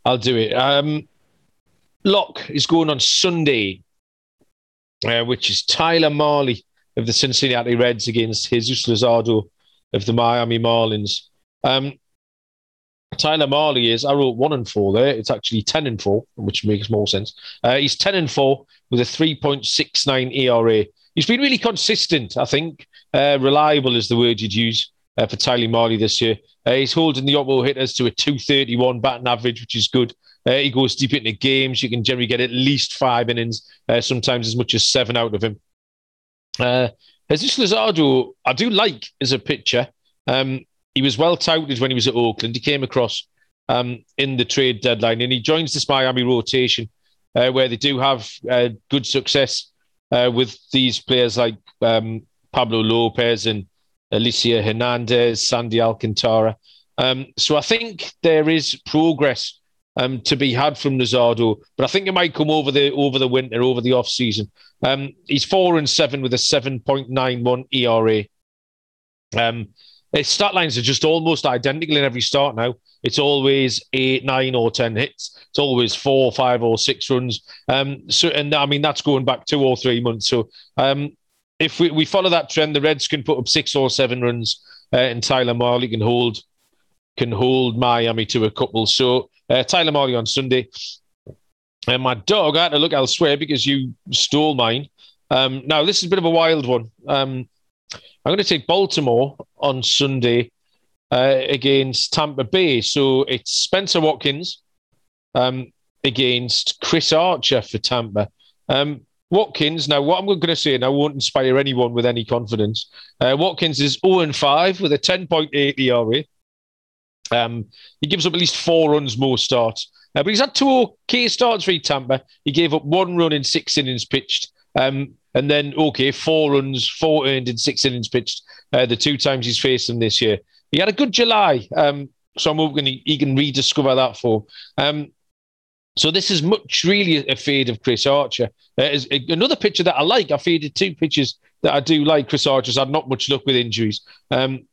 I'll do it. Um, Lock is going on Sunday, uh, which is Tyler Mahle of the Cincinnati Reds against Jesus Luzardo of the Miami Marlins. Um, Tyler Mahle is, I wrote one and four there. It's actually 10 and four, which makes more sense. Uh, he's 10 and four with a 3.69 ERA. He's been really consistent, I think. Uh, reliable is the word you'd use uh, for Tyler Mahle this year. Uh, he's holding the Oppo hitters to a 231 batting average, which is good. Uh, he goes deep into games. You can generally get at least five innings, uh, sometimes as much as seven out of him. Jesus Luzardo, I do like as a pitcher. Um, he was well touted when he was at Oakland. He came across um, in the trade deadline and he joins this Miami rotation uh, where they do have uh, good success uh, with these players like um, Pablo Lopez and Elieser Hernandez, Sandy Alcantara. Um, so I think there is progress um, to be had from Luzardo, but I think it might come over the over the winter, over the off season. Um, he's four and seven with a seven point nine one ERA. Um, his stat lines are just almost identical in every start now. It's always eight, nine, or ten hits. It's always four, five, or six runs. Um, so, and I mean that's going back two or three months. So, um, if we, we follow that trend, the Reds can put up six or seven runs, uh, and Tyler Mahle can hold can hold Miami to a couple. So uh, Tyler Mahle on Sunday. And my dog, I had to look elsewhere because you stole mine. Um, now, this is a bit of a wild one. Um, I'm going to take Baltimore on Sunday uh, against Tampa Bay. So it's Spencer Watkins um, against Chris Archer for Tampa. Um, Watkins, now what I'm going to say and I won't inspire anyone with any confidence. Uh, Watkins is 0 5 with a 10.8 ERA. Um, he gives up at least four runs more starts. Uh, but he's had two okay starts for Tampa. He gave up one run in six innings pitched. Um, and then, okay, four runs, four earned in six innings pitched uh, the two times he's faced them this year. He had a good July. Um, so I'm hoping he, he, can rediscover that for. Um, So this is much really a fade of Chris Archer. Uh, is another pitcher that I like. I faded two pitches that I do like. Chris Archer's had not much luck with injuries. Um,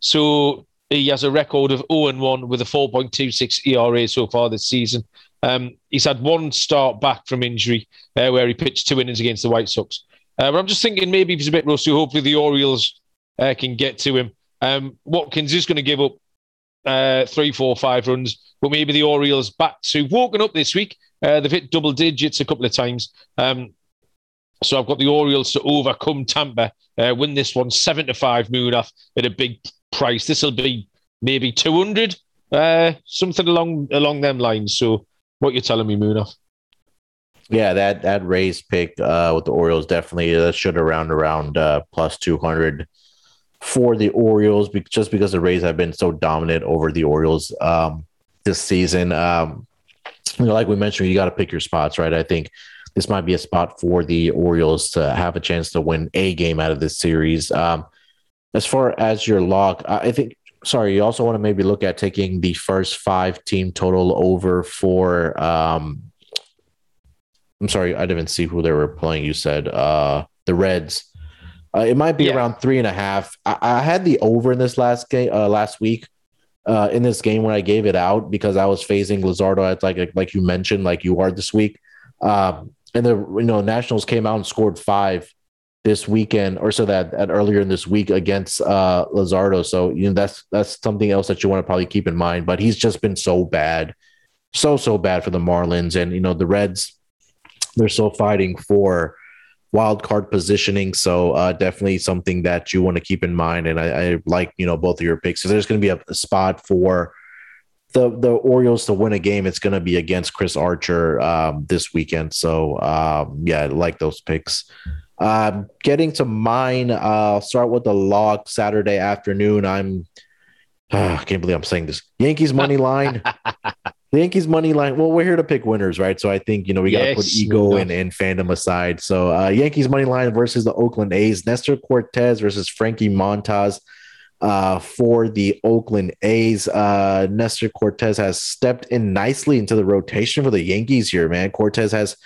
so he has a record of 0 and 1 with a 4.26 ERA so far this season. Um, he's had one start back from injury uh, where he pitched two innings against the White Sox. Uh, but I'm just thinking maybe if he's a bit rusty, hopefully the Orioles uh, can get to him. Um, Watkins is going to give up uh, three, four, five runs, but maybe the Orioles back to woken up this week. Uh, they've hit double digits a couple of times. Um, so I've got the Orioles to overcome Tampa, uh, win this one seven to five. Munaf at a big price. This will be maybe two hundred, uh, something along along them lines. So what you're telling me, Munaf? Yeah, that that Rays pick uh, with the Orioles definitely uh, should around around uh, plus two hundred for the Orioles, just because the Rays have been so dominant over the Orioles um, this season. Um, you know, like we mentioned, you got to pick your spots, right? I think this might be a spot for the Orioles to have a chance to win a game out of this series. Um, as far as your lock, I think. Sorry, you also want to maybe look at taking the first five team total over for. Um, I'm sorry, I didn't see who they were playing. You said uh, the Reds. Uh, it might be yeah. around three and a half. I, I, had the over in this last game uh, last week. Uh, in this game when I gave it out because I was phasing Luzardo at like like you mentioned, like you are this week. Um, and the you know Nationals came out and scored five this weekend, or so that, that earlier in this week against uh, Luzardo. So you know that's that's something else that you want to probably keep in mind. But he's just been so bad, so so bad for the Marlins, and you know the Reds. They're still fighting for wild card positioning. So uh, definitely something that you want to keep in mind. And I, I like you know both of your picks. So there's going to be a, a, spot for the the Orioles to win a game. It's going to be against Chris Archer um, this weekend. So um, yeah, I like those picks. Um, getting to mine, uh, I'll start with the log Saturday afternoon. I'm uh, I can't believe I'm saying this. Yankees money line. the Yankees money line. Well, we're here to pick winners, right? So I think you know we got to put ego and, and fandom aside. So uh, Yankees money line versus the Oakland A's. Nestor Cortes versus Frankie Montas uh, for the Oakland A's. Uh, Nestor Cortes has stepped in nicely into the rotation for the Yankees here, man. Cortez has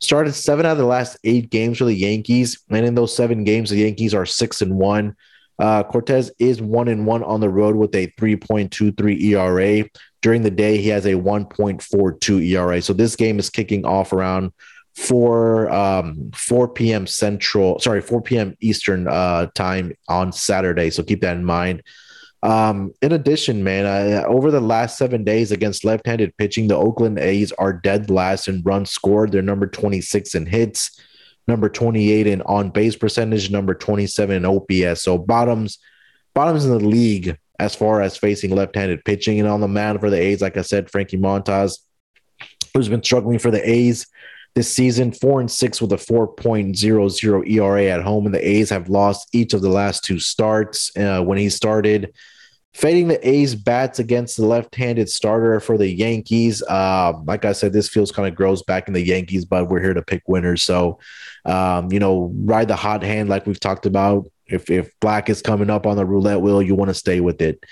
started seven out of the last eight games for the Yankees, and in those seven games, the Yankees are six and one. Uh, Cortes is one and one on the road with a 3.23 ERA. During the day, he has a 1.42 ERA. So this game is kicking off around 4 um 4 p.m. Central, sorry, 4 p.m. Eastern uh, time on Saturday. So keep that in mind. Um, in addition, man, I, over the last seven days against left-handed pitching, the Oakland A's are dead last in runs scored. They're number 26 in hits number 28 in on base percentage, number 27 in OPS. So bottoms, bottoms in the league as far as facing left-handed pitching. And on the mound for the A's, like I said, Frankie Montas, who's been struggling for the A's this season, four and six with a 4.00 ERA at home. And the A's have lost each of the last two starts. Uh, when he started, fading the A's bats against the left-handed starter for the Yankees. Uh, like I said, this feels kind of gross back in the Yankees, but we're here to pick winners. So, um, you know, ride the hot hand like we've talked about. If if black is coming up on the roulette wheel, you want to stay with it.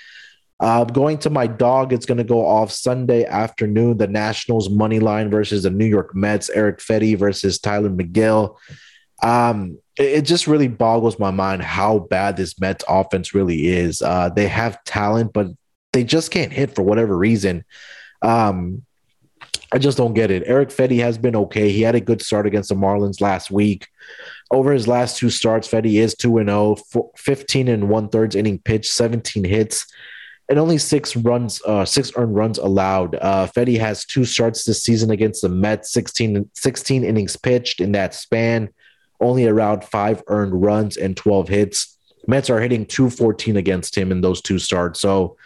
Uh, going to my dog, it's going to go off Sunday afternoon. The Nationals money line versus the New York Mets. Eric Fedde versus Tyler Megill. Um, it, it, just really boggles my mind how bad this Mets offense really is. Uh, they have talent, but they just can't hit for whatever reason. Um, I just don't get it. Eric Fedde has been okay. He had a good start against the Marlins last week. Over his last two starts, Fedde is 2 and 0, 15 and one thirds inning pitch, 17 hits, and only six runs, uh, six earned runs allowed. Uh, Fedde has two starts this season against the Mets, 16, 16 innings pitched in that span only around five earned runs and 12 hits. Mets are hitting 214 against him in those two starts. So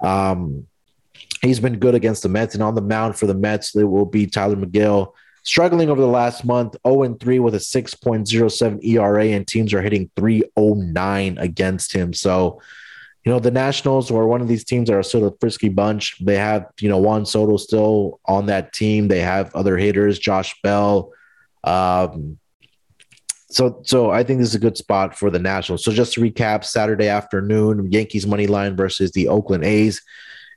um, he's been good against the Mets. And on the mound for the Mets, it will be Tyler Megill, Struggling over the last month, 0 3 with a 6.07 ERA, and teams are hitting 309 against him. So, you know, the Nationals are one of these teams are sort of frisky bunch. They have, you know, Juan Soto still on that team. They have other hitters, Josh Bell, um, so so I think this is a good spot for the Nationals. So just to recap, Saturday afternoon, Yankees money line versus the Oakland A's.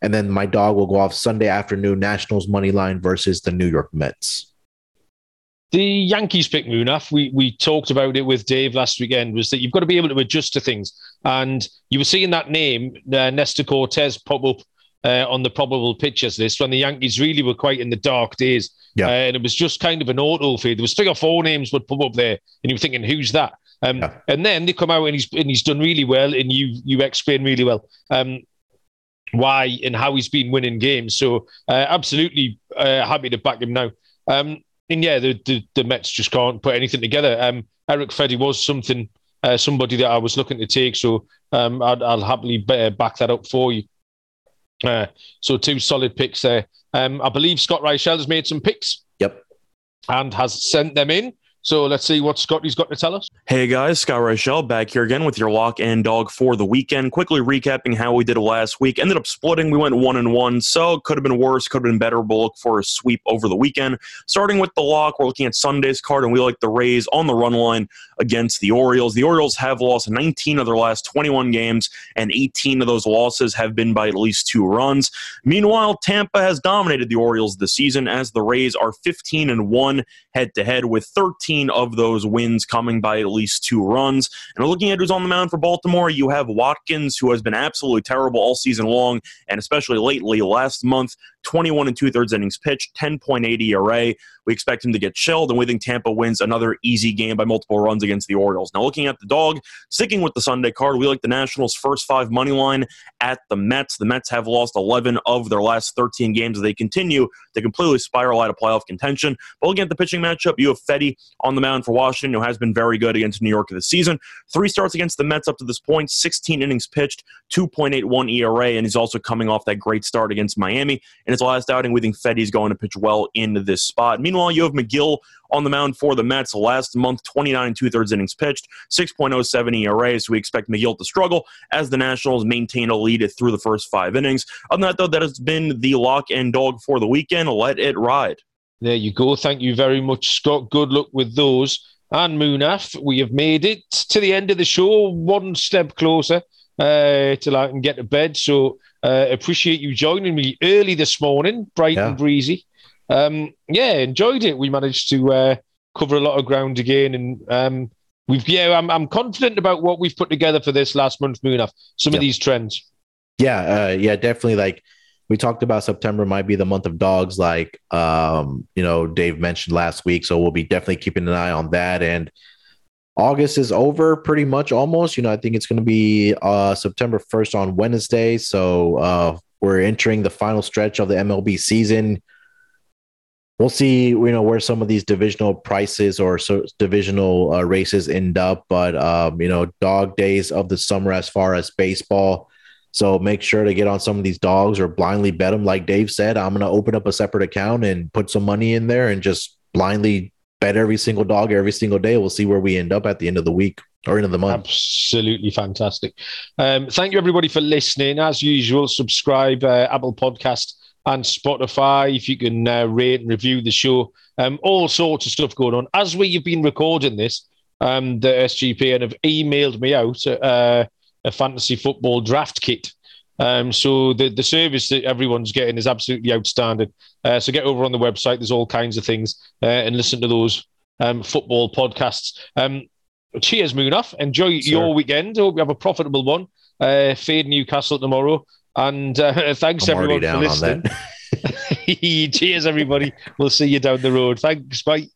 And then my dog will go off Sunday afternoon, Nationals money line versus the New York Mets. The Yankees pick Munaf. We we talked about it with Dave last weekend. Was that you've got to be able to adjust to things, and you were seeing that name uh, Nestor Cortes pop up uh, on the probable pitchers list when the Yankees really were quite in the dark days. Yeah. Uh, and it was just kind of an auto feed. There was three or four names would pop up there, and you were thinking, who's that? Um, Yeah. And then they come out and he's and he's done really well, and you you explain really well um, why and how he's been winning games. So uh, absolutely uh, happy to back him now. Um, and yeah, the, the the Mets just can't put anything together. Um, Eric Fedde was something uh, somebody that I was looking to take, so um, I'd, I'll happily back that up for you. Uh, so two solid picks there. Um, I believe Scott Reichel has made some picks Yep. and has sent them in. So let's see what Scotty's got to tell us. Hey guys, Scott Rochelle back here again with your lock and dog for the weekend. Quickly recapping how we did last week. Ended up splitting. We went one and one, so could have been worse, could have been better. We'll look for a sweep over the weekend. Starting with the lock, we're looking at Sunday's card, and we like the Rays on the run line against the Orioles. The Orioles have lost 19 of their last 21 games, and 18 of those losses have been by at least two runs. Meanwhile, Tampa has dominated the Orioles this season as the Rays are 15 and 1 head to head, with 13 of those wins coming by at least two runs. And looking at who's on the mound for Baltimore, you have Watkins, who has been absolutely terrible all season long, and especially lately. Last month, 21 and two thirds innings pitched, 10.8 ERA. We expect him to get chilled, and we think Tampa wins another easy game by multiple runs against the Orioles. Now, looking at the dog, sticking with the Sunday card, we like the Nationals' first five money line at the Mets. The Mets have lost 11 of their last 13 games. As they continue to completely spiral out of playoff contention. But looking at the pitching matchup, you have Fedde on the mound for Washington, who has been very good against New York this season. Three starts against the Mets up to this point, 16 innings pitched, 2.81 ERA, and he's also coming off that great start against Miami. His last outing, we think Fedde's going to pitch well in this spot. Meanwhile, you have Megill on the mound for the Mets last month, 29 and two thirds innings pitched, 6.07 ERA. So we expect Megill to struggle as the Nationals maintain a lead through the first five innings. Other than that, though, that has been the lock and dog for the weekend. Let it ride. There you go. Thank you very much, Scott. Good luck with those. And Munaf, we have made it to the end of the show, one step closer uh, till I can get to bed. So uh, appreciate you joining me early this morning, bright Yeah. and breezy. Um, yeah, enjoyed it. We managed to uh, cover a lot of ground again, and um, we've yeah, I'm I'm confident about what we've put together for this last month, Munaf. Some Yeah. of these trends. Yeah, uh, yeah, definitely. Like we talked about, September might be the month of dogs. Like um, you know, Dave mentioned last week, so we'll be definitely keeping an eye on that. And August is over, pretty much almost. You know, I think it's going to be uh, September first on Wednesday. So uh, we're entering the final stretch of the MLB season. We'll see, you know, where some of these divisional prices or so divisional uh, races end up. But um, you know, dog days of the summer as far as baseball. So make sure to get on some of these dogs or blindly bet them. Like Dave said, I'm going to open up a separate account and put some money in there and just blindly bet every single dog every single day. We'll see where we end up at the end of the week or end of the month. Absolutely fantastic. Um, thank you, everybody, for listening. As usual, subscribe uh, Apple Podcast and Spotify if you can uh, rate and review the show. Um, all sorts of stuff going on. As we have been recording this, um, the SGPN have emailed me out uh, a fantasy football draft kit. Um, so the, the service that everyone's getting is absolutely outstanding. Uh, so get over on the website. There's all kinds of things uh, and listen to those um, football podcasts. Um, cheers, Munaf. Enjoy Sir. your weekend. Hope you have a profitable one. Uh, fade Newcastle tomorrow. And uh, thanks I'm everyone for listening. cheers, everybody. We'll see you down the road. Thanks. Bye.